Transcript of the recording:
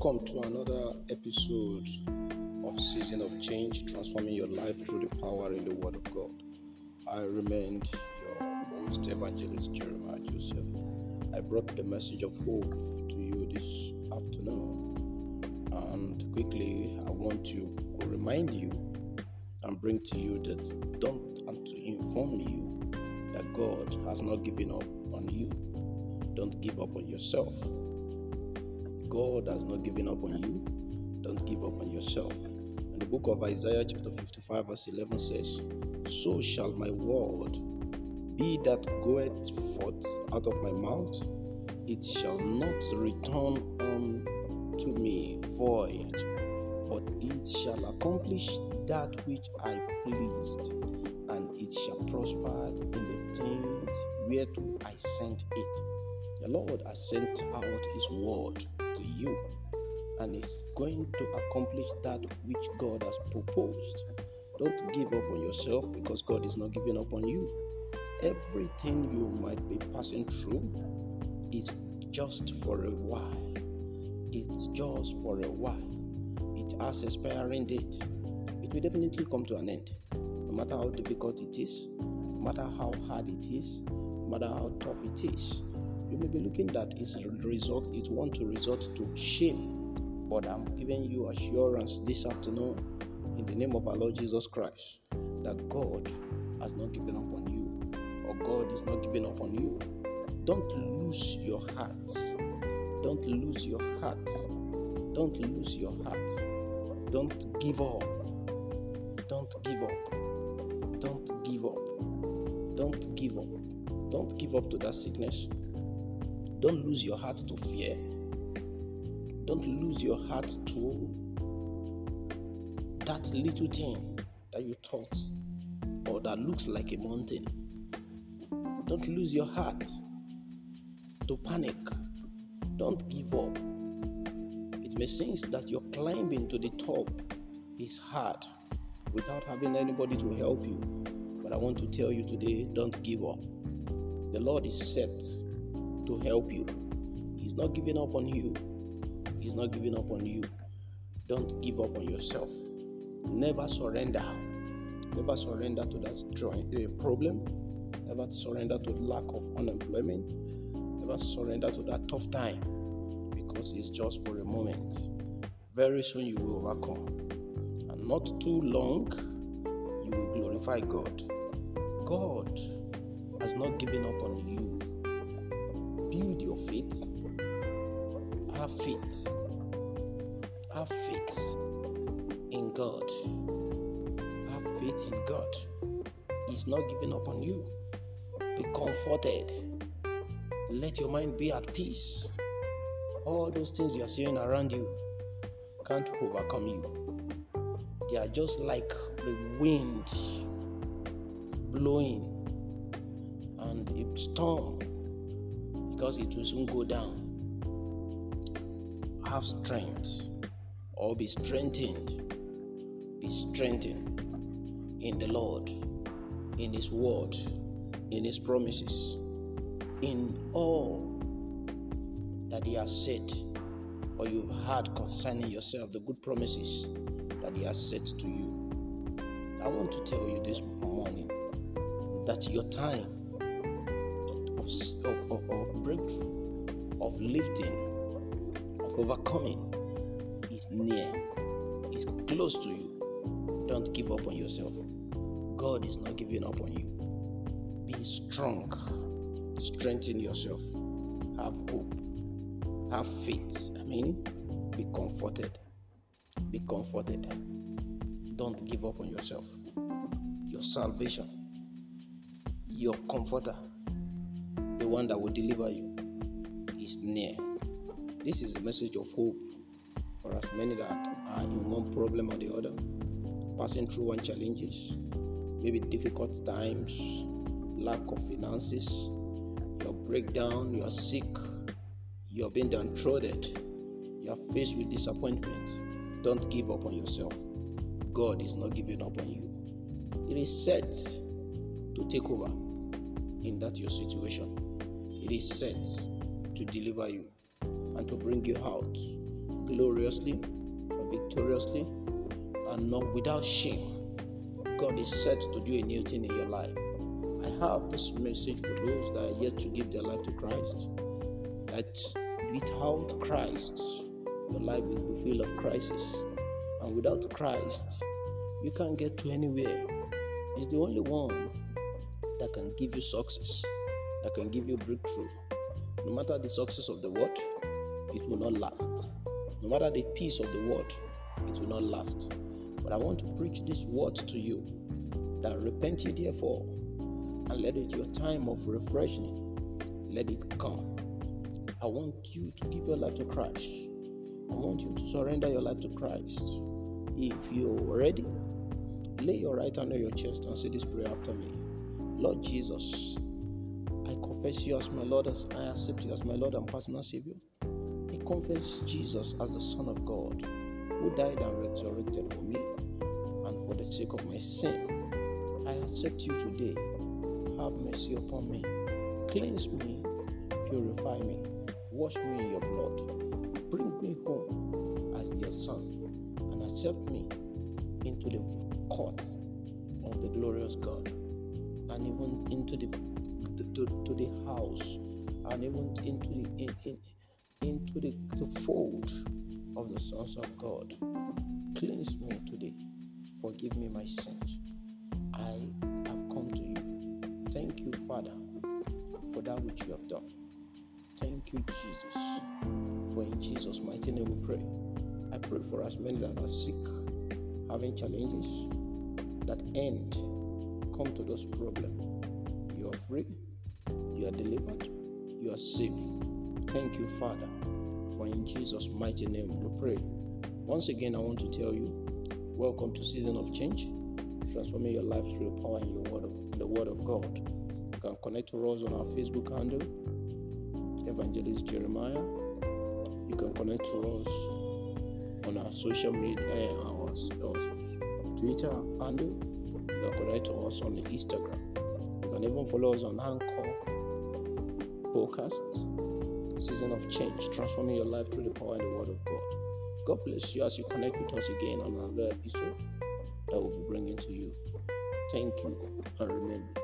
Welcome to another episode of Season of Change, transforming your life through the power in the Word of God. I remain your host, Evangelist Jeremiah Joseph. I brought the message of hope to you this afternoon, and quickly I want to remind you and bring to you that don't and to inform you that God has not given up on you. Don't give up on yourself. God has not given up on you. Don't give up on yourself. And the book of Isaiah, chapter 55, verse 11 says, So shall my word be that goeth forth out of my mouth, it shall not return unto me void, but it shall accomplish that which I pleased, and it shall prosper in the things whereto I sent it. The Lord has sent out His word to you, and is going to accomplish that which God has proposed. Don't give up on yourself because God is not giving up on you. Everything you might be passing through is just for a while. It's just for a while. It has expiring date. It will definitely come to an end. No matter how difficult it is, no matter how hard it is, no matter how tough it is, you may be looking that its result it want to result to shame. But i'm giving you assurance this afternoon in the name of our lord jesus christ that god has not given up on you or god is not giving up on you. Don't lose your heart. Don't lose your heart. Don't lose your heart. Don't give up. Don't give up. Don't give up. Don't give up. Don't give up to that sickness don't lose your heart to fear. Don't lose your heart to that little thing that you thought or that looks like a mountain. Don't lose your heart to panic. Don't give up. It may seem that you're climbing to the top is hard without having anybody to help you. But I want to tell you today don't give up. The Lord is set to help you. He's not giving up on you. He's not giving up on you. Don't give up on yourself. Never surrender. Never surrender to that uh, problem. Never surrender to lack of unemployment. Never surrender to that tough time because it's just for a moment. Very soon you will overcome. And not too long, you will glorify God. God has not given up on you build your faith. Have faith. Have faith in God. Have faith in God. He's not giving up on you. Be comforted. Let your mind be at peace. All those things you are seeing around you can't overcome you. They are just like the wind blowing and a storm because it will soon go down. Have strength or be strengthened. Be strengthened in the Lord, in His word, in His promises, in all that He has said or you've heard concerning yourself, the good promises that He has said to you. I want to tell you this morning that your time of, of, of breakthrough, of lifting, of overcoming is near, is close to you. Don't give up on yourself. God is not giving up on you. Be strong, strengthen yourself, have hope, have faith. I mean, be comforted. Be comforted. Don't give up on yourself. Your salvation, your comforter the one that will deliver you is near. This is a message of hope for as many that are in one problem or the other, passing through one challenges, maybe difficult times, lack of finances, your breakdown, you are sick, you are being downtrodden, you are faced with disappointment. Don't give up on yourself. God is not giving up on you. It is set to take over in that your situation. It is set to deliver you and to bring you out. gloriously, victoriously, and not without shame. God is set to do a new thing in your life. I have this message for those that are yet to give their life to Christ. That without Christ, your life will be full of crisis. And without Christ, you can't get to anywhere. He's the only one that can give you success, that can give you breakthrough. No matter the success of the world, it will not last. No matter the peace of the world, it will not last. But I want to preach this word to you that repent ye therefore and let it your time of refreshing let it come. I want you to give your life to Christ. I want you to surrender your life to Christ. If you're ready, lay your right hand on your chest and say this prayer after me. Lord Jesus, I confess you as my Lord, as I accept you as my Lord and personal Savior. I confess Jesus as the Son of God who died and resurrected for me and for the sake of my sin. I accept you today. Have mercy upon me. Cleanse me. Purify me. Wash me in your blood. Bring me home as your son and accept me into the court of the glorious God and even into the to, to the house and even into the in, in, into the, the fold of the sons of God. Cleanse me today. Forgive me my sins. I have come to you. Thank you, Father, for that which you have done. Thank you, Jesus. For in Jesus' mighty name we pray. I pray for us many that are sick, having challenges that end. Come to those problems. You are free, are delivered, you are safe. Thank you, Father for in Jesus' mighty name we pray. Once again, I want to tell you, welcome to Season of Change, transforming your life through the power in your word of the Word of God. You can connect to us on our Facebook handle, Evangelist Jeremiah. You can connect to us on our social media, eh, our, our Twitter handle. You can connect to us on Instagram. You can even follow us on Anchor podcast season of change, transforming your life through the power and the word of God. God bless you as you connect with us again on another episode that we'll be bringing to you. Thank you and remember.